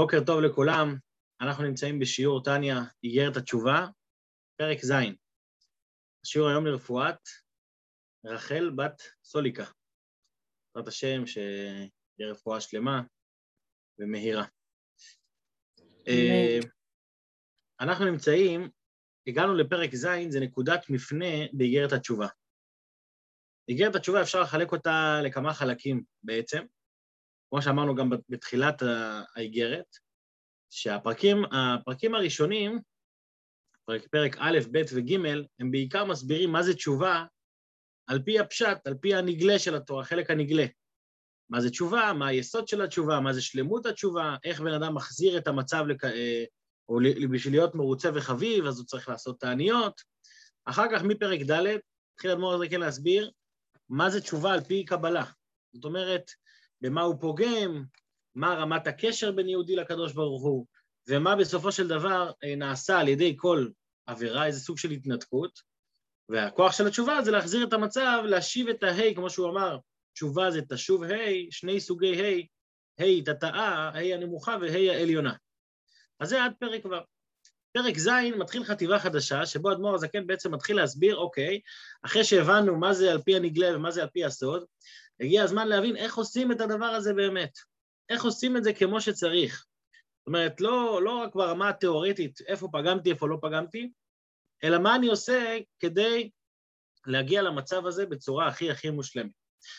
בוקר טוב לכולם, אנחנו נמצאים בשיעור טניה, איגרת התשובה, פרק ז'. השיעור היום לרפואת רחל בת סוליקה. בעזרת השם, שיהיה רפואה שלמה ומהירה. אה, אנחנו נמצאים, הגענו לפרק ז', זה נקודת מפנה באיגרת התשובה. איגרת התשובה אפשר לחלק אותה לכמה חלקים בעצם. כמו שאמרנו גם בתחילת האיגרת, שהפרקים הפרקים הראשונים, פרק, פרק א', ב' וג', הם בעיקר מסבירים מה זה תשובה על פי הפשט, על פי הנגלה של התורה, חלק הנגלה. מה זה תשובה, מה היסוד של התשובה, מה זה שלמות התשובה, איך בן אדם מחזיר את המצב, לק... אה, או בשביל להיות מרוצה וחביב, אז הוא צריך לעשות תעניות. אחר כך, מפרק ד', התחיל אדמו"ר הזה כן להסביר מה זה תשובה על פי קבלה. זאת אומרת, במה הוא פוגם, מה רמת הקשר בין יהודי לקדוש ברוך הוא, ומה בסופו של דבר אה, נעשה על ידי כל עבירה, איזה סוג של התנתקות. והכוח של התשובה זה להחזיר את המצב, להשיב את ההי, כמו שהוא אמר, תשובה זה תשוב ה', שני סוגי ה', ה' תתאה, ה' הנמוכה וה' העליונה. אז זה עד פרק ו'. פרק ז' מתחיל חטיבה חדשה, שבו אדמו"ר הזקן בעצם מתחיל להסביר, אוקיי, אחרי שהבנו מה זה על פי הנגלה ומה זה על פי הסוד, הגיע הזמן להבין איך עושים את הדבר הזה באמת, איך עושים את זה כמו שצריך. זאת אומרת, לא, לא רק ברמה התיאורטית, איפה פגמתי, איפה לא פגמתי, אלא מה אני עושה כדי להגיע למצב הזה בצורה הכי הכי מושלמת.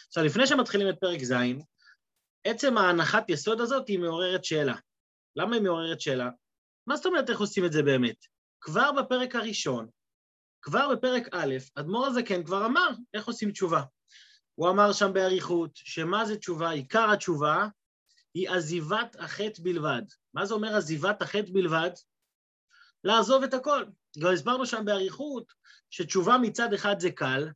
עכשיו, לפני שמתחילים את פרק ז', עצם ההנחת יסוד הזאת היא מעוררת שאלה. למה היא מעוררת שאלה? מה זאת אומרת איך עושים את זה באמת? כבר בפרק הראשון, כבר בפרק א', אדמו"ר הזקן כבר אמר איך עושים תשובה. הוא אמר שם באריכות, שמה זה תשובה? עיקר התשובה היא עזיבת החטא בלבד. מה זה אומר עזיבת החטא בלבד? לעזוב את הכל. גם הסברנו שם באריכות שתשובה מצד אחד זה קל,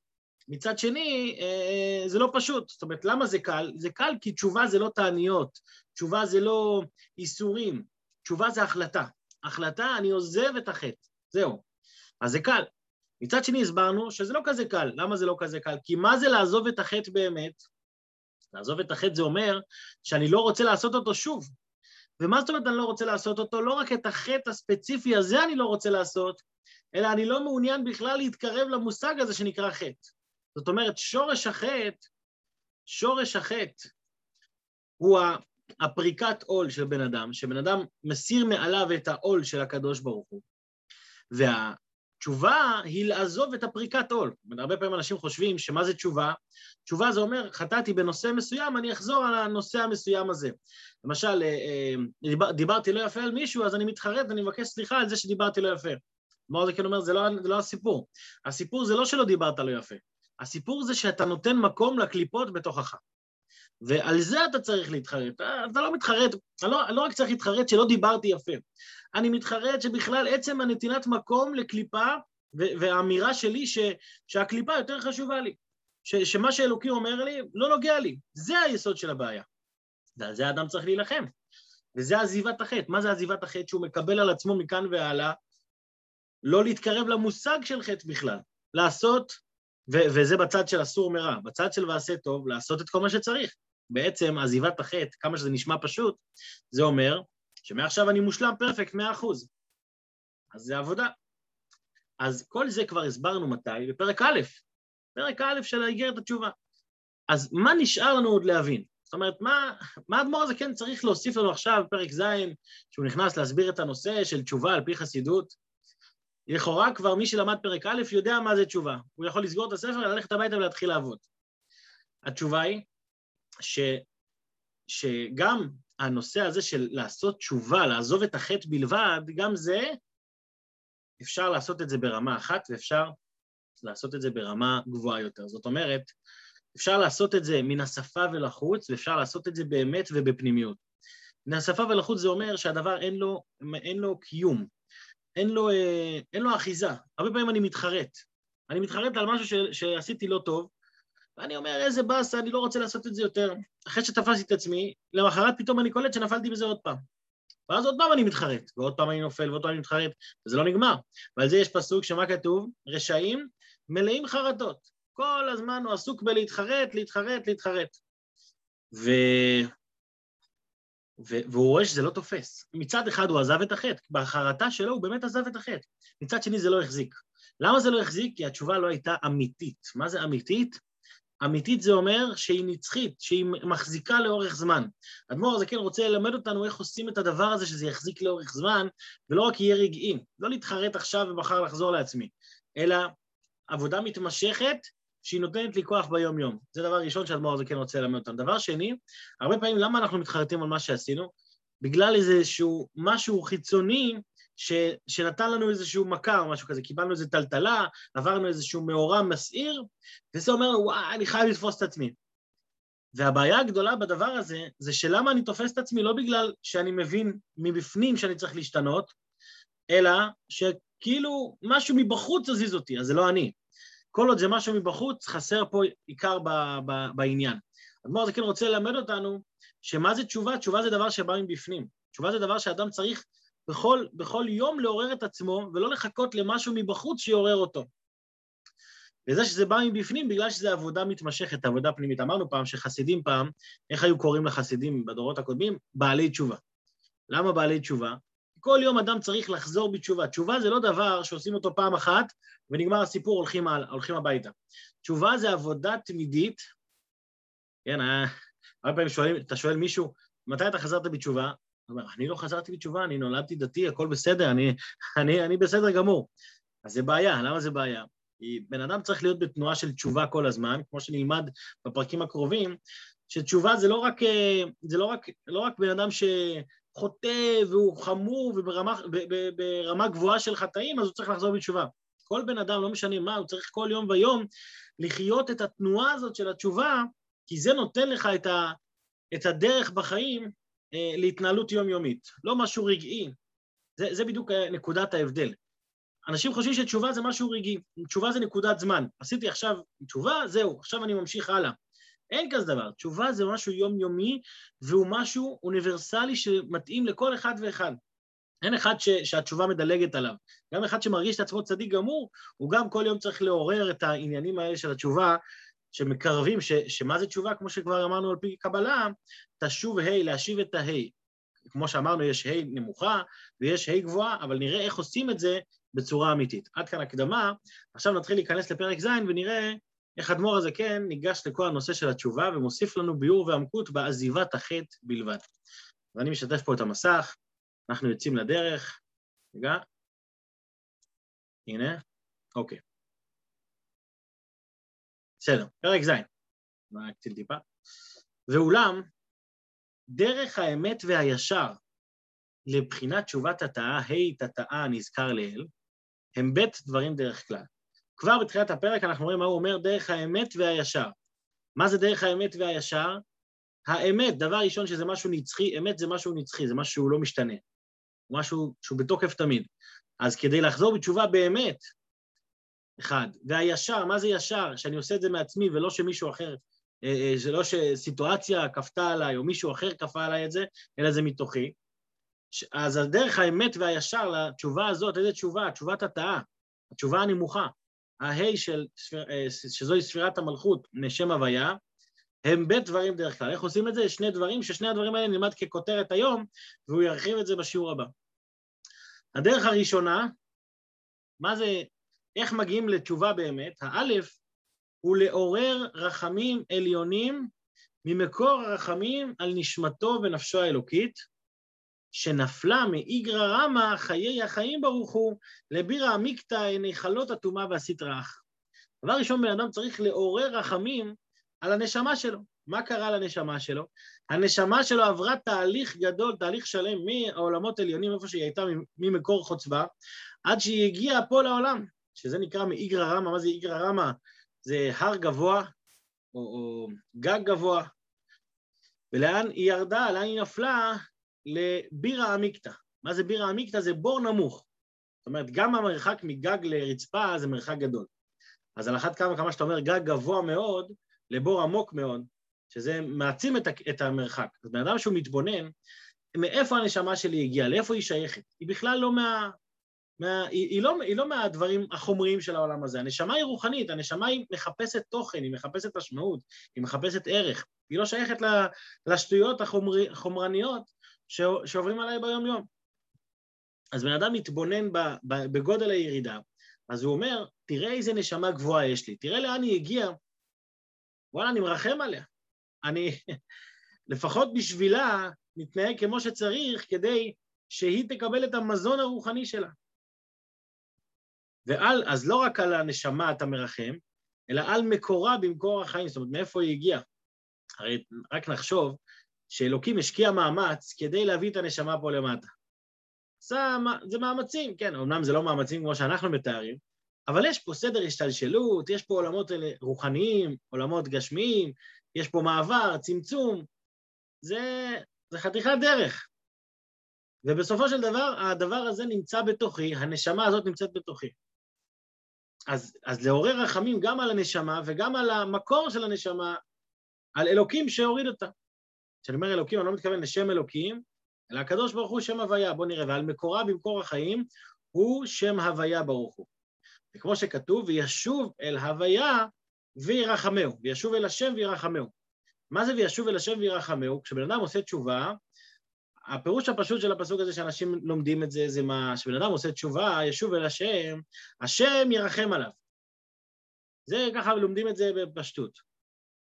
מצד שני אה, זה לא פשוט. זאת אומרת, למה זה קל? זה קל כי תשובה זה לא תעניות, תשובה זה לא איסורים, תשובה זה החלטה. החלטה, אני עוזב את החטא, זהו. אז זה קל. מצד שני הסברנו שזה לא כזה קל. למה זה לא כזה קל? כי מה זה לעזוב את החטא באמת? לעזוב את החטא זה אומר שאני לא רוצה לעשות אותו שוב. ומה זאת אומרת אני לא רוצה לעשות אותו? לא רק את החטא הספציפי הזה אני לא רוצה לעשות, אלא אני לא מעוניין בכלל להתקרב למושג הזה שנקרא חטא. זאת אומרת, שורש החטא, שורש החטא הוא הפריקת עול של בן אדם, שבן אדם מסיר מעליו את העול של הקדוש ברוך הוא. וה... תשובה היא לעזוב את הפריקת עול. הרבה פעמים אנשים חושבים שמה זה תשובה? תשובה זה אומר, חטאתי בנושא מסוים, אני אחזור על הנושא המסוים הזה. למשל, אה, אה, דיברתי לא יפה על מישהו, אז אני מתחרט ואני מבקש סליחה על זה שדיברתי לא יפה. מה זה כן אומר, זה לא, זה לא הסיפור. הסיפור זה לא שלא דיברת לא יפה. הסיפור זה שאתה נותן מקום לקליפות בתוכך. ועל זה אתה צריך להתחרט. אה, אתה לא מתחרט, אני לא, לא רק צריך להתחרט שלא דיברתי יפה, אני מתחרט שבכלל עצם הנתינת מקום לקליפה והאמירה שלי ש, שהקליפה יותר חשובה לי, ש, שמה שאלוקים אומר לי לא נוגע לי, זה היסוד של הבעיה. ועל זה האדם צריך להילחם. וזה עזיבת החטא. מה זה עזיבת החטא? שהוא מקבל על עצמו מכאן והלאה לא להתקרב למושג של חטא בכלל, לעשות, ו- וזה בצד של אסור מרע, בצד של ועשה טוב, לעשות את כל מה שצריך. בעצם עזיבת החטא, כמה שזה נשמע פשוט, זה אומר שמעכשיו אני מושלם פרפקט, מאה אחוז. אז זה עבודה. אז כל זה כבר הסברנו מתי? בפרק א', פרק א' של האיגרת התשובה. אז מה נשאר לנו עוד להבין? זאת אומרת, מה, מה האדמו"ר הזה כן צריך להוסיף לנו עכשיו בפרק ז', שהוא נכנס להסביר את הנושא של תשובה על פי חסידות? לכאורה כבר מי שלמד פרק א' יודע מה זה תשובה. הוא יכול לסגור את הספר, ללכת הביתה ולהתחיל לעבוד. התשובה היא ש, שגם הנושא הזה של לעשות תשובה, לעזוב את החטא בלבד, גם זה, אפשר לעשות את זה ברמה אחת ואפשר לעשות את זה ברמה גבוהה יותר. זאת אומרת, אפשר לעשות את זה מן השפה ולחוץ, ואפשר לעשות את זה באמת ובפנימיות. מן השפה ולחוץ זה אומר שהדבר אין לו, אין לו קיום, אין לו, אה, אין לו אחיזה. הרבה פעמים אני מתחרט. אני מתחרט על משהו ש, שעשיתי לא טוב, ואני אומר, איזה באסה, אני לא רוצה לעשות את זה יותר. אחרי שתפסתי את עצמי, למחרת פתאום אני קולט שנפלתי בזה עוד פעם. ואז עוד פעם אני מתחרט, ועוד פעם אני נופל, ועוד פעם אני מתחרט, וזה לא נגמר. ועל זה יש פסוק שמה כתוב? רשעים מלאים חרטות. כל הזמן הוא עסוק בלהתחרט, להתחרט, להתחרט. ו... והוא רואה שזה לא תופס. מצד אחד הוא עזב את החטא, בחרטה שלו הוא באמת עזב את החטא. מצד שני זה לא החזיק. למה זה לא החזיק? כי התשובה לא הייתה אמיתית. מה זה אמיתית? אמיתית זה אומר שהיא נצחית, שהיא מחזיקה לאורך זמן. אדמו"ר הזה כן רוצה ללמד אותנו איך עושים את הדבר הזה שזה יחזיק לאורך זמן, ולא רק יהיה רגעי. לא להתחרט עכשיו ומחר לחזור לעצמי, אלא עבודה מתמשכת שהיא נותנת לי כוח ביום-יום. זה דבר ראשון שאדמו"ר הזה כן רוצה ללמד אותנו. דבר שני, הרבה פעמים למה אנחנו מתחרטים על מה שעשינו? בגלל איזשהו משהו חיצוני ש, שנתן לנו איזשהו מכה או משהו כזה, קיבלנו איזו טלטלה, עברנו איזשהו מאורע מסעיר, וזה אומר, וואי, אני חייב לתפוס את עצמי. והבעיה הגדולה בדבר הזה, זה שלמה אני תופס את עצמי לא בגלל שאני מבין מבפנים שאני צריך להשתנות, אלא שכאילו משהו מבחוץ הזיז אותי, אז זה לא אני. כל עוד זה משהו מבחוץ, חסר פה עיקר ב, ב, בעניין. אדמו"ר זה כן רוצה ללמד אותנו שמה זה תשובה? תשובה זה דבר שבא מבפנים. תשובה זה דבר שאדם צריך בכל, בכל יום לעורר את עצמו, ולא לחכות למשהו מבחוץ שיעורר אותו. וזה שזה בא מבפנים, בגלל שזו עבודה מתמשכת, עבודה פנימית. אמרנו פעם שחסידים פעם, איך היו קוראים לחסידים בדורות הקודמים? בעלי תשובה. למה בעלי תשובה? כל יום אדם צריך לחזור בתשובה. תשובה זה לא דבר שעושים אותו פעם אחת ונגמר הסיפור, הולכים, הולכים הביתה. תשובה זה עבודה תמידית. כן, אה, הרבה פעמים שואלים, אתה שואל מישהו, מתי אתה חזרת בתשובה? הוא אומר, אני לא חזרתי בתשובה, אני נולדתי דתי, הכל בסדר, אני, אני, אני בסדר גמור. אז זה בעיה, למה זה בעיה? כי בן אדם צריך להיות בתנועה של תשובה כל הזמן, כמו שנלמד בפרקים הקרובים, שתשובה זה לא רק, אה, זה לא רק, לא רק בן אדם שחוטא והוא חמור וברמה ברמה גבוהה של חטאים, אז הוא צריך לחזור בתשובה. כל בן אדם, לא משנה מה, הוא צריך כל יום ויום לחיות את התנועה הזאת של התשובה, כי זה נותן לך את, ה, את הדרך בחיים להתנהלות יומיומית, לא משהו רגעי. זה, זה בדיוק אה, נקודת ההבדל. אנשים חושבים שתשובה זה משהו רגעי, תשובה זה נקודת זמן. עשיתי עכשיו תשובה, זהו, עכשיו אני ממשיך הלאה. אין כזה דבר, תשובה זה משהו יומיומי והוא משהו אוניברסלי שמתאים לכל אחד ואחד. אין אחד ש, שהתשובה מדלגת עליו. גם אחד שמרגיש את עצמו צדיק גמור, הוא גם כל יום צריך לעורר את העניינים האלה של התשובה, שמקרבים, ש, שמה זה תשובה? כמו שכבר אמרנו על פי קבלה, תשוב ה', להשיב את ה'. כמו שאמרנו, יש ה' נמוכה ויש ה' גבוהה, אבל נראה איך עושים את זה בצורה אמיתית. עד כאן הקדמה, עכשיו נתחיל להיכנס לפרק ז' ונראה איך אדמו"ר הזה כן ניגש לכל הנושא של התשובה ומוסיף לנו ביאור ועמקות בעזיבת החטא בלבד. ואני משתף פה את המסך, אנחנו יוצאים לדרך. רגע. הנה, אוקיי. בסדר, פרק ז', נקציל טיפה. ואולם, דרך האמת והישר לבחינת תשובת התאה, ה' תתאה נזכר לאל, הם בית דברים דרך כלל. כבר בתחילת הפרק אנחנו רואים מה הוא אומר, דרך האמת והישר. מה זה דרך האמת והישר? האמת, דבר ראשון שזה משהו נצחי, אמת זה משהו נצחי, זה משהו שהוא לא משתנה. משהו שהוא בתוקף תמיד. אז כדי לחזור בתשובה באמת, אחד. והישר, מה זה ישר? שאני עושה את זה מעצמי ולא שמישהו אחר, אה, אה, זה לא שסיטואציה כפתה עליי או מישהו אחר כפה עליי את זה, אלא זה מתוכי. אז הדרך האמת והישר לתשובה הזאת, איזה תשובה? תשובת התאה, התשובה הנמוכה. ההי של, אה, שזוהי ספירת המלכות, נשם הוויה, הם בית דברים דרך כלל. איך עושים את זה? שני דברים, ששני הדברים האלה נלמד ככותרת היום, והוא ירחיב את זה בשיעור הבא. הדרך הראשונה, מה זה, איך מגיעים לתשובה באמת? האלף הוא לעורר רחמים עליונים ממקור הרחמים על נשמתו ונפשו האלוקית, שנפלה מאיגרא רמא חיי החיים ברוך הוא, לבירא עמיקתא עיני חלות הטומאה והסטרח. דבר ראשון, בן אדם צריך לעורר רחמים על הנשמה שלו. מה קרה לנשמה שלו? הנשמה שלו עברה תהליך גדול, תהליך שלם מהעולמות עליונים, איפה שהיא הייתה ממקור חוצבה, עד שהיא הגיעה פה לעולם, שזה נקרא מאיגרא רמא. מה זה איגרא רמא? זה הר גבוה, או, או גג גבוה. ולאן היא ירדה, לאן היא נפלה? לבירה עמיקתא. מה זה בירה עמיקתא? זה בור נמוך. זאת אומרת, גם המרחק מגג לרצפה זה מרחק גדול. אז על אחת כמה וכמה שאתה אומר גג גבוה מאוד, לבור עמוק מאוד, שזה מעצים את, את המרחק. אז בן אדם שהוא מתבונן, מאיפה הנשמה שלי הגיעה, לאיפה היא שייכת? היא בכלל לא מה... מה היא, היא, לא, היא לא מהדברים החומריים של העולם הזה. הנשמה היא רוחנית, הנשמה היא מחפשת תוכן, היא מחפשת משמעות, היא מחפשת ערך. היא לא שייכת לשטויות החומרניות שעוברים עליי ביום-יום. אז בן אדם מתבונן בגודל הירידה, אז הוא אומר, תראה איזה נשמה גבוהה יש לי, תראה לאן היא הגיעה, וואלה, אני מרחם עליה. אני, לפחות בשבילה, מתנהג כמו שצריך כדי שהיא תקבל את המזון הרוחני שלה. ועל, אז לא רק על הנשמה אתה מרחם, אלא על מקורה במקור החיים, זאת אומרת, מאיפה היא הגיעה. הרי רק נחשוב שאלוקים השקיע מאמץ כדי להביא את הנשמה פה למטה. זה, זה מאמצים, כן, אמנם זה לא מאמצים כמו שאנחנו מתארים, אבל יש פה סדר השתלשלות, יש פה עולמות רוחניים, עולמות גשמיים, יש פה מעבר, צמצום, זה, זה חתיכת דרך. ובסופו של דבר, הדבר הזה נמצא בתוכי, הנשמה הזאת נמצאת בתוכי. אז, אז לעורר רחמים גם על הנשמה וגם על המקור של הנשמה, על אלוקים שהוריד אותה. כשאני אומר אלוקים, אני לא מתכוון לשם אלוקים, אלא הקדוש ברוך הוא שם הוויה. בואו נראה, ועל מקורה במקור החיים הוא שם הוויה ברוך הוא. וכמו שכתוב, וישוב אל הוויה וירחמהו, וישוב אל השם וירחמהו. מה זה וישוב אל השם וירחמהו? כשבן אדם עושה תשובה, הפירוש הפשוט של הפסוק הזה שאנשים לומדים את זה, זה מה, כשבן אדם עושה תשובה, ישוב אל השם, השם ירחם עליו. זה ככה לומדים את זה בפשטות.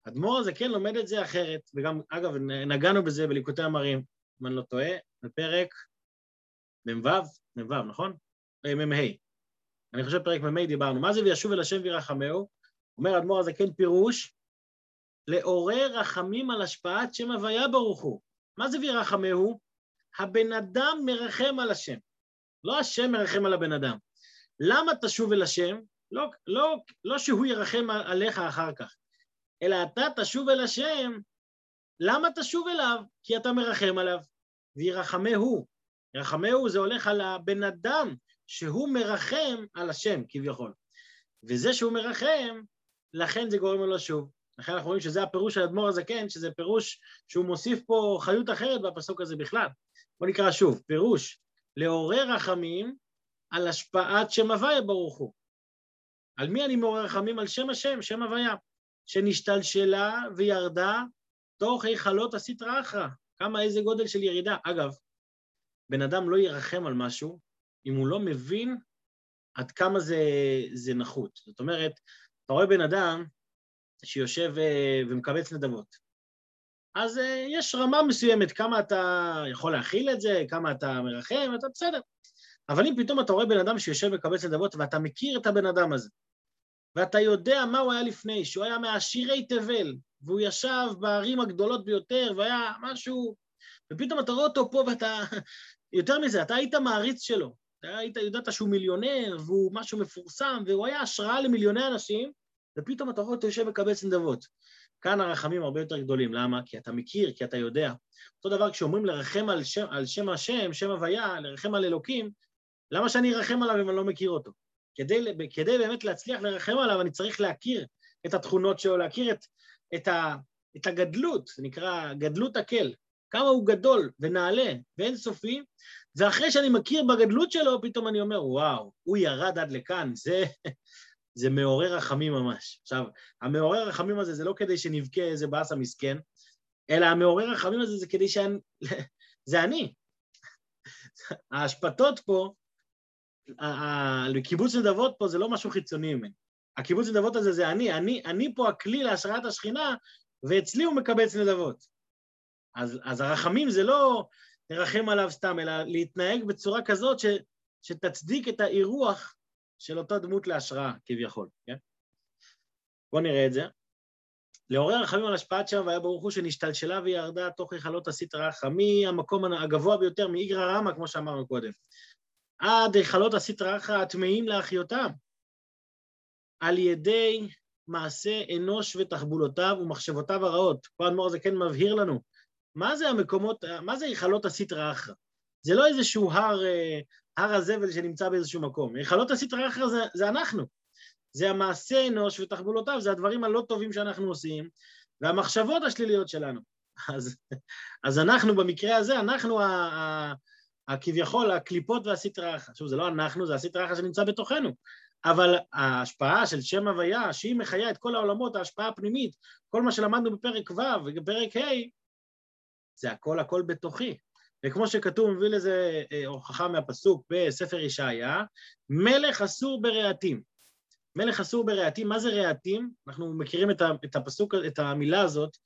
אדמו"ר הזה כן לומד את זה אחרת, וגם, אגב, נגענו בזה בליקוטי המרים, אם אני לא טועה, בפרק מ"ו, מ"ו, נכון? אה, מ"ה. אני חושב פרק מ"ה דיברנו. מה זה וישוב אל השם וירחמהו? אומר אדמו"ר הזה כן פירוש, לעורר רחמים על השפעת שם הוויה ברוך הוא. מה זה וירחמהו? הבן אדם מרחם על השם. לא השם מרחם על הבן אדם. למה תשוב אל השם? לא, לא, לא שהוא ירחם עליך אחר כך, אלא אתה תשוב אל השם, למה תשוב אליו? כי אתה מרחם עליו. וירחמהו. ירחמהו זה הולך על הבן אדם שהוא מרחם על השם, כביכול. וזה שהוא מרחם, לכן זה גורם לו לשוב. לכן אנחנו רואים שזה הפירוש של אדמו"ר הזקן, שזה פירוש שהוא מוסיף פה חיות אחרת בפסוק הזה בכלל. בואו נקרא שוב, פירוש, לעורר רחמים על השפעת שם הוויה ברוך הוא. על מי אני מעורר רחמים? על שם השם, שם הוויה, שנשתלשלה וירדה תוך היכלות הסטרא אחרא. כמה, איזה גודל של ירידה. אגב, בן אדם לא ירחם על משהו אם הוא לא מבין עד כמה זה, זה נחות. זאת אומרת, אתה רואה בן אדם שיושב אה, ומקבץ נדבות. אז אה, יש רמה מסוימת, כמה אתה יכול להכיל את זה, כמה אתה מרחם, אתה בסדר. אבל אם פתאום אתה רואה בן אדם שיושב ומקבץ נדבות ואתה מכיר את הבן אדם הזה, ואתה יודע מה הוא היה לפני, שהוא היה מעשירי תבל, והוא ישב בערים הגדולות ביותר, והיה משהו... ופתאום אתה רואה אותו פה ואתה... יותר מזה, אתה היית מעריץ שלו. אתה היית, יודעת שהוא מיליונר, והוא משהו מפורסם, והוא היה השראה למיליוני אנשים, ופתאום אתה רואה אותו יושב מקבץ נדבות. כאן הרחמים הרבה יותר גדולים, למה? כי אתה מכיר, כי אתה יודע. אותו דבר כשאומרים לרחם על שם, על שם השם, שם הוויה, לרחם על אלוקים, למה שאני ארחם עליו אם אני לא מכיר אותו? כדי, כדי באמת להצליח לרחם עליו, אני צריך להכיר את התכונות שלו, להכיר את, את, ה, את הגדלות, זה נקרא גדלות הקל, כמה הוא גדול ונעלה ואינסופי, ואחרי שאני מכיר בגדלות שלו, פתאום אני אומר, וואו, הוא ירד עד לכאן, זה, זה מעורר רחמים ממש. עכשיו, המעורר רחמים הזה זה לא כדי שנבכה איזה באסה מסכן, אלא המעורר רחמים הזה זה כדי שאני... זה אני. ההשפתות פה, הקיבוץ נדבות פה זה לא משהו חיצוני ממני. הקיבוץ נדבות הזה זה אני, אני, אני פה הכלי להשראת השכינה, ואצלי הוא מקבץ נדבות. אז, אז הרחמים זה לא לרחם עליו סתם, אלא להתנהג בצורה כזאת ש, שתצדיק את האירוח של אותה דמות להשראה, כביכול, כן? בואו נראה את זה. לעורר רחמים על השפעת שם והיה ברוך הוא שנשתלשלה וירדה תוך היכלות הסטרא אחרא, מהמקום הגבוה ביותר, מאיגרא רמא, כמו שאמרנו קודם, עד היכלות הסטרא אחרא הטמאים לאחיותם, על ידי מעשה אנוש ותחבולותיו ומחשבותיו הרעות. פה אדמו"ר זה כן מבהיר לנו, מה זה המקומות, מה זה היכלות הסטרא אחרא? זה לא איזשהו הר, אה, הר הזבל שנמצא באיזשהו מקום. היכלות הסטרא אחרא זה, זה אנחנו. זה המעשה אנוש ותחבולותיו, זה הדברים הלא טובים שאנחנו עושים, והמחשבות השליליות שלנו. אז, אז אנחנו, במקרה הזה, אנחנו ה, ה, ה, כביכול הקליפות והסטרא אחרא. שוב, זה לא אנחנו, זה הסטרא אחרא שנמצא בתוכנו. אבל ההשפעה של שם הוויה, שהיא מחיה את כל העולמות, ההשפעה הפנימית, כל מה שלמדנו בפרק ו' ובפרק ה', זה הכל הכל בתוכי. וכמו שכתוב, מביא לזה אה, הוכחה מהפסוק בספר ישעיה, מלך אסור ברהטים. מלך אסור ברהטים, מה זה רהטים? אנחנו מכירים את הפסוק, את המילה הזאת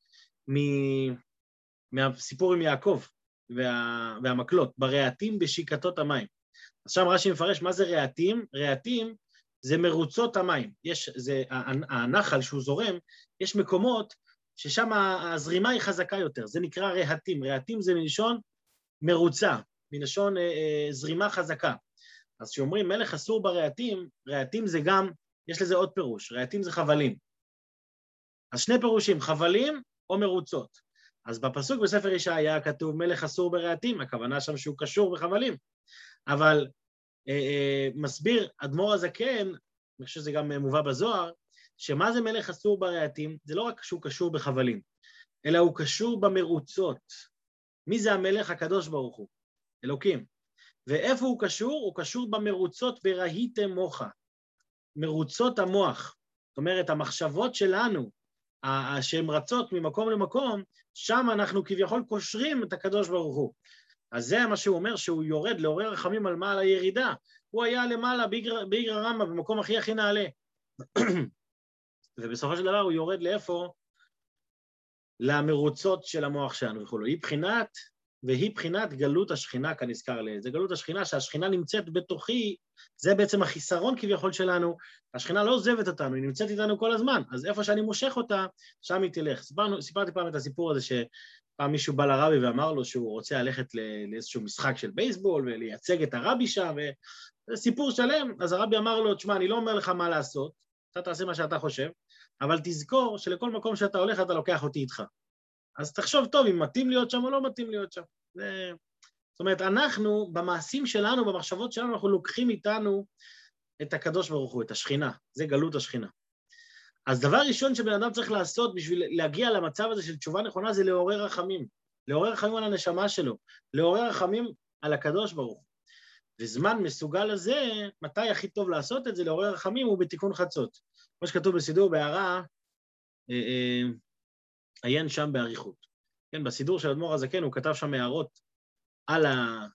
מהסיפור עם יעקב וה, והמקלות, ברהטים בשיקתות המים. אז שם רש"י מפרש מה זה רהטים, רהטים זה מרוצות המים. יש, זה, הנחל שהוא זורם, יש מקומות ששם הזרימה היא חזקה יותר, זה נקרא רהטים. רהטים זה מלשון מרוצה, מלשון אה, אה, זרימה חזקה. אז כשאומרים מלך אסור ברהטים, רהטים זה גם, יש לזה עוד פירוש, רהטים זה חבלים. אז שני פירושים, חבלים או מרוצות. אז בפסוק בספר ישעיה כתוב מלך אסור ברהטים, הכוונה שם שהוא קשור בחבלים. אבל אה, אה, מסביר אדמו"ר הזקן, אני חושב שזה גם מובא בזוהר, שמה זה מלך אסור ברהטים? זה לא רק שהוא קשור בחבלים, אלא הוא קשור במרוצות. מי זה המלך הקדוש ברוך הוא? אלוקים. ואיפה הוא קשור? הוא קשור במרוצות וראיתם מוחה. מרוצות המוח. זאת אומרת, המחשבות שלנו, שהן רצות ממקום למקום, שם אנחנו כביכול קושרים את הקדוש ברוך הוא. אז זה מה שהוא אומר, שהוא יורד לעורר רחמים על מעל הירידה. הוא היה למעלה באיגרא רמא, במקום הכי הכי נעלה. ובסופו של דבר הוא יורד לאיפה? למרוצות של המוח שלנו וכו'. היא בחינת, והיא בחינת גלות השכינה כנזכר לעיל. זה גלות השכינה, שהשכינה נמצאת בתוכי, זה בעצם החיסרון כביכול שלנו. השכינה לא עוזבת אותנו, היא נמצאת איתנו כל הזמן, אז איפה שאני מושך אותה, שם היא תלך. סיפרנו, סיפרתי פעם את הסיפור הזה שפעם מישהו בא לרבי ואמר לו שהוא רוצה ללכת לאיזשהו משחק של בייסבול ולייצג את הרבי שם, וזה סיפור שלם, אז הרבי אמר לו, תשמע, אני לא אומר לך מה לעשות, אתה תעשה מה שאתה חושב, אבל תזכור שלכל מקום שאתה הולך אתה לוקח אותי איתך. אז תחשוב טוב אם מתאים להיות שם או לא מתאים להיות שם. זה... זאת אומרת, אנחנו, במעשים שלנו, במחשבות שלנו, אנחנו לוקחים איתנו את הקדוש ברוך הוא, את השכינה. זה גלות השכינה. אז דבר ראשון שבן אדם צריך לעשות בשביל להגיע למצב הזה של תשובה נכונה זה לעורר רחמים. לעורר רחמים על הנשמה שלו, לעורר רחמים על הקדוש ברוך הוא. וזמן מסוגל לזה, מתי הכי טוב לעשות את זה, לעורר רחמים, הוא בתיקון חצות. כמו שכתוב בסידור בהערה, אה, אה, עיין שם באריכות. כן, בסידור של אדמו"ר הזקן הוא כתב שם הערות על, ה,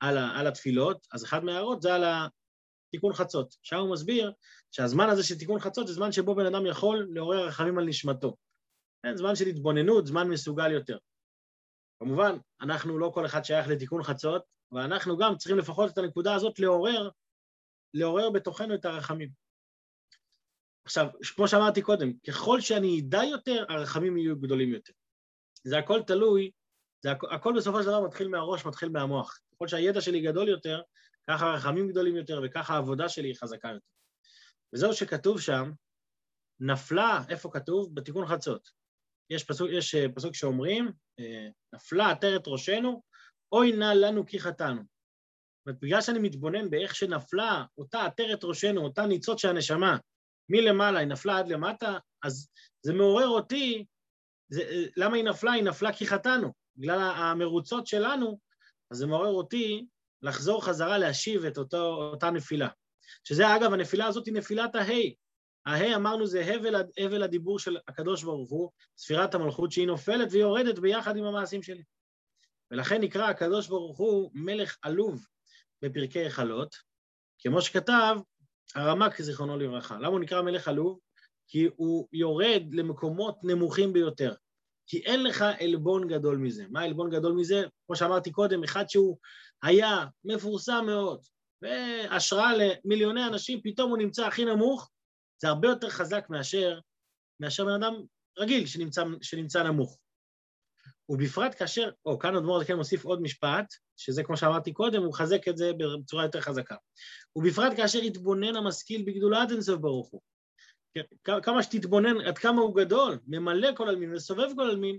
על, ה, על התפילות, אז אחת מההערות זה על תיקון חצות. שם הוא מסביר שהזמן הזה של תיקון חצות זה זמן שבו בן אדם יכול לעורר רחמים על נשמתו. כן, זמן של התבוננות, זמן מסוגל יותר. כמובן, אנחנו לא כל אחד שייך לתיקון חצות, ואנחנו גם צריכים לפחות את הנקודה הזאת לעורר, לעורר בתוכנו את הרחמים. עכשיו, כמו שאמרתי קודם, ככל שאני אדע יותר, הרחמים יהיו גדולים יותר. זה הכל תלוי, זה הכל, הכל בסופו של דבר מתחיל מהראש, מתחיל מהמוח. ככל שהידע שלי גדול יותר, ככה הרחמים גדולים יותר וככה העבודה שלי היא חזקה יותר. וזהו שכתוב שם, נפלה, איפה כתוב? בתיקון חצות. יש פסוק, יש אה, פסוק שאומרים, אה, נפלה עטרת ראשנו, אוי נא לנו כי חטאנו. זאת אומרת, בגלל שאני מתבונן באיך שנפלה אותה עטרת ראשנו, אותה ניצוץ של הנשמה, מלמעלה היא נפלה עד למטה, אז זה מעורר אותי, זה, למה היא נפלה? היא נפלה כי חטאנו. בגלל המרוצות שלנו, אז זה מעורר אותי לחזור חזרה להשיב את אותו, אותה נפילה. שזה אגב, הנפילה הזאת היא נפילת ההי. ההי אמרנו זה הבל, הבל הדיבור של הקדוש ברוך הוא, ספירת המלכות שהיא נופלת ויורדת ביחד עם המעשים שלי. ולכן נקרא הקדוש ברוך הוא מלך עלוב בפרקי היכלות, כמו שכתב הרמ"ק זיכרונו לברכה. למה הוא נקרא מלך עלוב? כי הוא יורד למקומות נמוכים ביותר. כי אין לך עלבון גדול מזה. מה עלבון גדול מזה? כמו שאמרתי קודם, אחד שהוא היה מפורסם מאוד, והשראה למיליוני אנשים, פתאום הוא נמצא הכי נמוך, זה הרבה יותר חזק מאשר, מאשר בן אדם רגיל שנמצא, שנמצא נמוך. ובפרט כאשר, או כאן אדמו"ר כן מוסיף עוד משפט, שזה כמו שאמרתי קודם, הוא מחזק את זה בצורה יותר חזקה. ובפרט כאשר יתבונן המשכיל בגדולת אינסוף ברוך הוא. כמה שתתבונן עד כמה הוא גדול, ממלא כל עלמין וסובב כל עלמין,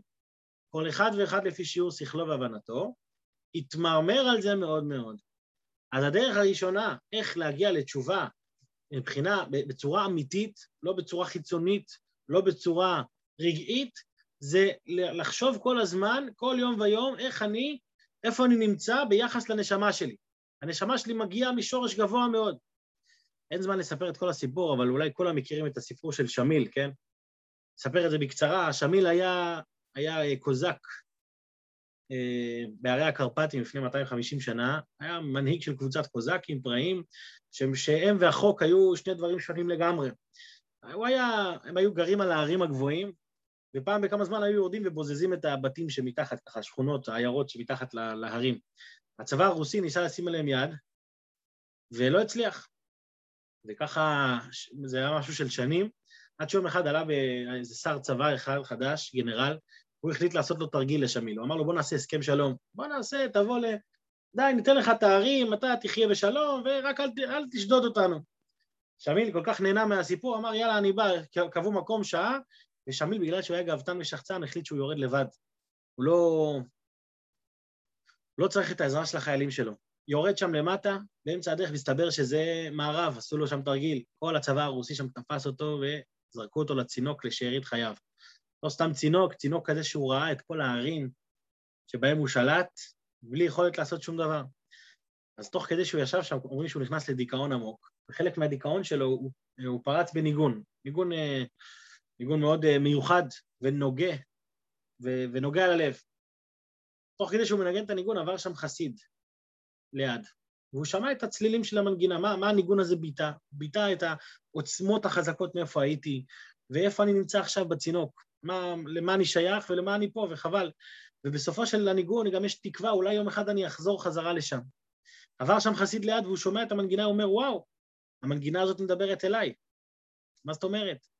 כל אחד ואחד לפי שיעור שכלו והבנתו, יתמרמר על זה מאוד מאוד. אז הדרך הראשונה, איך להגיע לתשובה מבחינה, בצורה אמיתית, לא בצורה חיצונית, לא בצורה רגעית, זה לחשוב כל הזמן, כל יום ויום, איך אני, איפה אני נמצא ביחס לנשמה שלי. הנשמה שלי מגיעה משורש גבוה מאוד. אין זמן לספר את כל הסיפור, אבל אולי כולם מכירים את הסיפור של שמיל, כן? אספר את זה בקצרה. שמיל היה, היה קוזק, אה, בערי הקרפטים לפני 250 שנה, היה מנהיג של קבוצת קוזקים פראיים, שהם והחוק היו שני דברים שונים לגמרי. הוא היה, הם היו גרים על ההרים הגבוהים, ופעם בכמה זמן היו יורדים ובוזזים את הבתים שמתחת, ככה, השכונות, העיירות שמתחת להרים. הצבא הרוסי ניסה לשים עליהם יד, ולא הצליח. וככה, זה היה משהו של שנים, עד שיום אחד עלה באיזה שר צבא אחד חדש, גנרל, הוא החליט לעשות לו תרגיל לשמיל. הוא אמר לו, בוא נעשה הסכם שלום. בוא נעשה, תבוא ל... די, ניתן לך תארים, אתה תחיה בשלום, ורק אל, אל תשדוד אותנו. שמיל כל כך נהנה מהסיפור, אמר, יאללה, אני בא, קבעו מקום, שעה, ושמיל, בגלל שהוא היה גאוותן ושחצן, החליט שהוא יורד לבד. הוא לא... לא צריך את העזרה של החיילים שלו. יורד שם למטה, באמצע הדרך מסתבר שזה מערב, עשו לו שם תרגיל. כל הצבא הרוסי שם תפס אותו וזרקו אותו לצינוק לשארית חייו. לא סתם צינוק, צינוק כזה שהוא ראה את כל הערים שבהם הוא שלט, בלי יכולת לעשות שום דבר. אז תוך כדי שהוא ישב שם, אומרים שהוא נכנס לדיכאון עמוק, וחלק מהדיכאון שלו הוא, הוא פרץ בניגון, ניגון, אה, ניגון מאוד אה, מיוחד ונוגה, ונוגע ללב. תוך כדי שהוא מנגן את הניגון עבר שם חסיד ליד, והוא שמע את הצלילים של המנגינה, מה, מה הניגון הזה ביטא? ביטא את העוצמות החזקות מאיפה הייתי, ואיפה אני נמצא עכשיו בצינוק, מה, למה אני שייך ולמה אני פה, וחבל. ובסופו של הניגון גם יש תקווה, אולי יום אחד אני אחזור חזרה לשם. עבר שם חסיד ליד והוא שומע את המנגינה, הוא אומר, וואו, המנגינה הזאת מדברת אליי. מה זאת אומרת?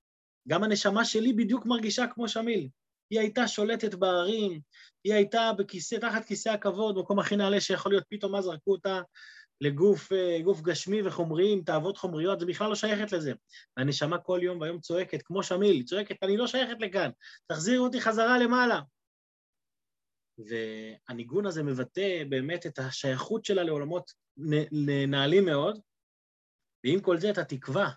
גם הנשמה שלי בדיוק מרגישה כמו שמיל. היא הייתה שולטת בערים, היא הייתה בכיסא, תחת כיסא הכבוד, מקום הכי נעלה שיכול להיות, פתאום מה זרקו אותה לגוף אה, גוף גשמי וחומרי עם תאוות חומריות, זה בכלל לא שייכת לזה. והנשמה כל יום והיום צועקת, כמו שמיל, היא צועקת, אני לא שייכת לכאן, תחזירו אותי חזרה למעלה. והניגון הזה מבטא באמת את השייכות שלה לעולמות נעלים מאוד, ועם כל זה את התקווה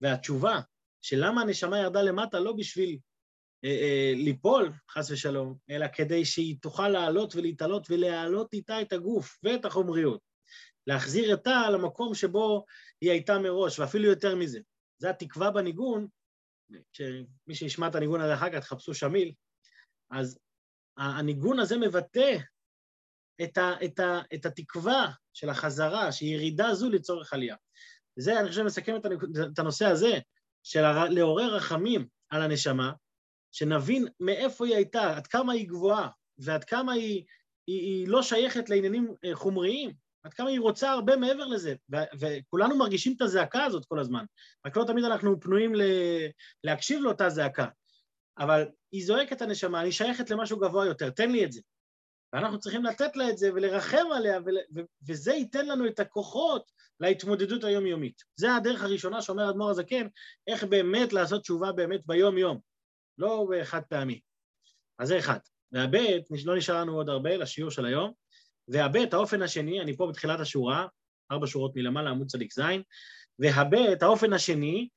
והתשובה של למה הנשמה ירדה למטה לא בשביל אה, אה, ליפול, חס ושלום, אלא כדי שהיא תוכל לעלות ולהתעלות ולהעלות איתה את הגוף ואת החומריות. להחזיר אותה למקום שבו היא הייתה מראש, ואפילו יותר מזה. זו התקווה בניגון, שמי שישמע את הניגון הזה אחר כך, תחפשו שמיל, אז הניגון הזה מבטא את, ה, את, ה, את התקווה של החזרה, שירידה זו לצורך עלייה. וזה, אני חושב, מסכם את הנושא הזה, של לעורר רחמים על הנשמה, שנבין מאיפה היא הייתה, עד כמה היא גבוהה, ועד כמה היא, היא, היא לא שייכת לעניינים אה, חומריים, עד כמה היא רוצה הרבה מעבר לזה, ו- וכולנו מרגישים את הזעקה הזאת כל הזמן, רק לא תמיד אנחנו פנויים ל- להקשיב לאותה זעקה, אבל היא זועקת הנשמה, אני שייכת למשהו גבוה יותר, תן לי את זה. ואנחנו צריכים לתת לה את זה ולרחם עליה, וזה ייתן לנו את הכוחות להתמודדות היומיומית. זה הדרך הראשונה שאומר אדמו"ר הזקן, איך באמת לעשות תשובה באמת ביום-יום, לא בחד פעמי. אז זה אחד. והבית, לא נשאר לנו עוד הרבה לשיעור של היום, והבית, האופן השני, אני פה בתחילת השורה, ארבע שורות מלמעלה, עמוד צדיק ז', והבית, האופן השני,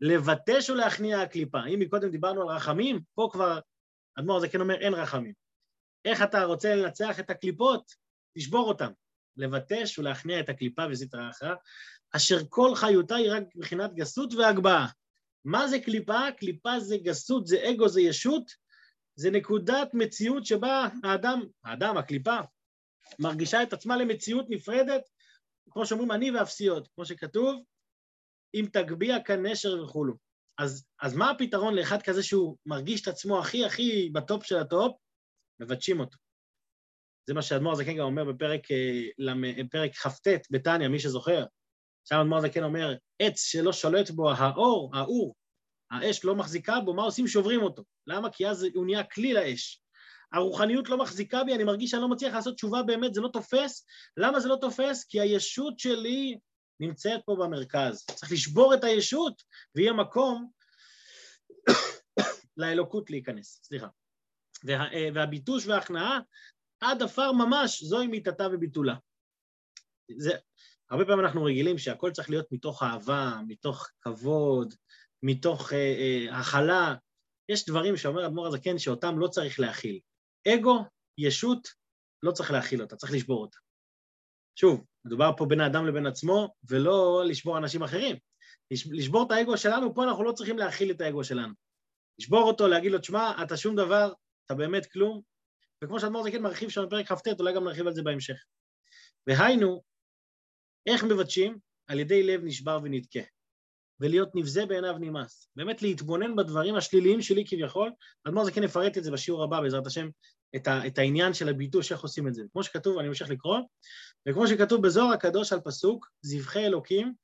לבטש ולהכניע הקליפה. אם מקודם דיברנו על רחמים, פה כבר אדמו"ר הזה כן אומר אין רחמים. איך אתה רוצה לנצח את הקליפות? תשבור אותן. לבטש ולהכניע את הקליפה וסטרה אחרה, אשר כל חיותה היא רק מבחינת גסות והגבהה. מה זה קליפה? קליפה זה גסות, זה אגו, זה ישות, זה נקודת מציאות שבה האדם, האדם, הקליפה, מרגישה את עצמה למציאות נפרדת, כמו שאומרים, אני ואפסי עוד, כמו שכתוב, אם תגביה כנשר וכולו. אז, אז מה הפתרון לאחד כזה שהוא מרגיש את עצמו הכי הכי ב top של ה top? מבטשים אותו. זה מה שאדמו"ר זקן גם אומר בפרק, אה, פרק כ"ט בתניא, מי שזוכר. שם אדמו"ר זקן אומר, עץ שלא שולט בו האור, האור, האש לא מחזיקה בו, מה עושים? שוברים אותו. למה? כי אז הוא נהיה כלי לאש. הרוחניות לא מחזיקה בי, אני מרגיש שאני לא מצליח לעשות תשובה באמת, זה לא תופס. למה זה לא תופס? כי הישות שלי נמצאת פה במרכז. צריך לשבור את הישות, ויהיה מקום לאלוקות להיכנס, סליחה. וה, והביטוש וההכנעה, עד עפר ממש, זוהי מיתתה וביטולה. זה, הרבה פעמים אנחנו רגילים שהכל צריך להיות מתוך אהבה, מתוך כבוד, מתוך אה, אה, הכלה. יש דברים שאומר אדמו"ר הזקן שאותם לא צריך להכיל. אגו, ישות, לא צריך להכיל אותה, צריך לשבור אותה. שוב, מדובר פה בין האדם לבין עצמו, ולא לשבור אנשים אחרים. לשבור את האגו שלנו, פה אנחנו לא צריכים להכיל את האגו שלנו. לשבור אותו, להגיד לו, תשמע, אתה שום דבר, אתה באמת כלום, וכמו שאדמו"ר זקן מרחיב שם בפרק כ"ט, אולי גם נרחיב על זה בהמשך. והיינו, איך מבטשים? על ידי לב נשבר ונדכה, ולהיות נבזה בעיניו נמאס. באמת להתבונן בדברים השליליים שלי כביכול, אדמו"ר זקן יפרט את זה בשיעור הבא, בעזרת השם, את, ה, את העניין של הביטוש, איך עושים את זה. כמו שכתוב, אני ממשיך לקרוא, וכמו שכתוב בזוהר הקדוש על פסוק, זבחי אלוקים,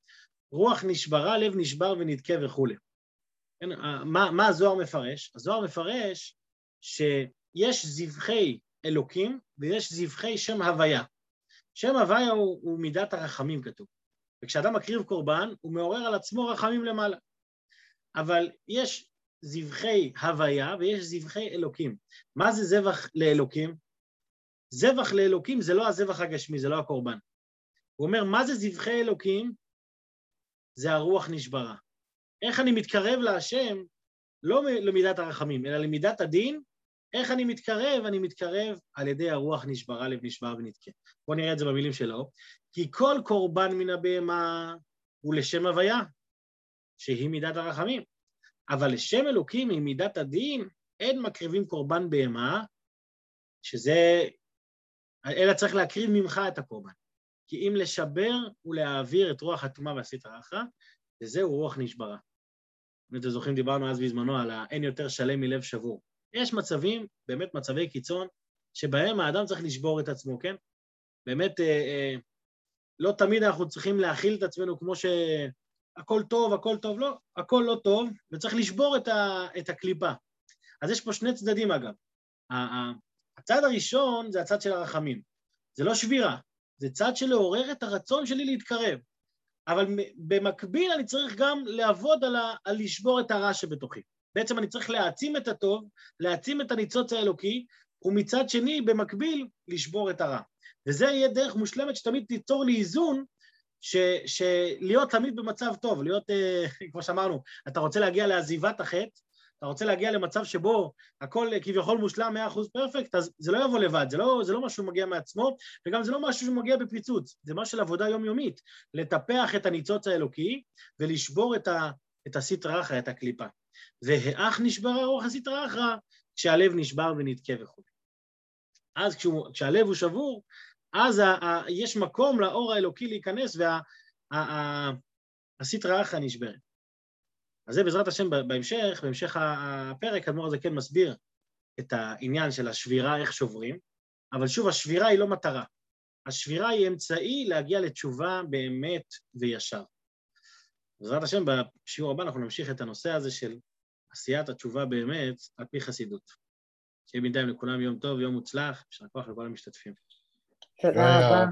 רוח נשברה, לב נשבר ונדכה וכולי. כן, מה, מה הזוהר מפרש? הזוהר מפרש שיש זבחי אלוקים ויש זבחי שם הוויה. שם הוויה הוא, הוא מידת הרחמים כתוב. וכשאדם מקריב קורבן, הוא מעורר על עצמו רחמים למעלה. אבל יש זבחי הוויה ויש זבחי אלוקים. מה זה זבח לאלוקים? זבח לאלוקים זה לא הזבח הגשמי, זה לא הקורבן. הוא אומר, מה זה זבחי אלוקים? זה הרוח נשברה. איך אני מתקרב להשם, לא למידת הרחמים, אלא למידת הדין, איך אני מתקרב? אני מתקרב על ידי הרוח נשברה, לב נשבר ונתקה. בואו נראה את זה במילים שלו. כי כל קורבן מן הבהמה הוא לשם הוויה, שהיא מידת הרחמים. אבל לשם אלוקים היא מידת הדין, אין מקריבים קורבן בהמה, שזה... אלא צריך להקריב ממך את הקורבן. כי אם לשבר ולהעביר את רוח הטומאה והסטרא אחרא, וזהו רוח נשברה. אם אתם זוכרים, דיברנו אז בזמנו על האין יותר שלם מלב שבור. יש מצבים, באמת מצבי קיצון, שבהם האדם צריך לשבור את עצמו, כן? באמת, אה, אה, לא תמיד אנחנו צריכים להכיל את עצמנו כמו שהכל טוב, הכל טוב, לא, הכל לא טוב, וצריך לשבור את, ה, את הקליפה. אז יש פה שני צדדים אגב. הצד הראשון זה הצד של הרחמים. זה לא שבירה, זה צד של לעורר את הרצון שלי להתקרב. אבל במקביל אני צריך גם לעבוד על, ה, על לשבור את הרע שבתוכי. בעצם אני צריך להעצים את הטוב, להעצים את הניצוץ האלוקי, ומצד שני, במקביל, לשבור את הרע. וזה יהיה דרך מושלמת שתמיד תיצור לי איזון, ש, שלהיות תמיד במצב טוב, להיות, אה, כמו שאמרנו, אתה רוצה להגיע לעזיבת החטא, אתה רוצה להגיע למצב שבו הכל כביכול מושלם מאה אחוז פרפקט, אז זה לא יבוא לבד, זה לא, זה לא משהו שמגיע מעצמו, וגם זה לא משהו שמגיע בפיצוץ, זה משהו של עבודה יומיומית, לטפח את הניצוץ האלוקי ולשבור את, ה, את הסטרא אחרא, את הקליפה. והאח נשברה רוח הסטרא אחרא, כשהלב נשבר ונדכה וכו'. אז כשהוא, כשהלב הוא שבור, אז ה, ה, יש מקום לאור האלוקי להיכנס והסטרא אחרא נשברת. אז זה בעזרת השם בהמשך, בהמשך הפרק, האדמו"ר הזה כן מסביר את העניין של השבירה, איך שוברים, אבל שוב, השבירה היא לא מטרה. השבירה היא אמצעי להגיע לתשובה באמת וישר. בעזרת השם, בשיעור הבא אנחנו נמשיך את הנושא הזה של עשיית התשובה באמת על פי חסידות. שיהיה בינתיים לכולם יום טוב, יום מוצלח, יישר כוח לכל המשתתפים. תודה רבה.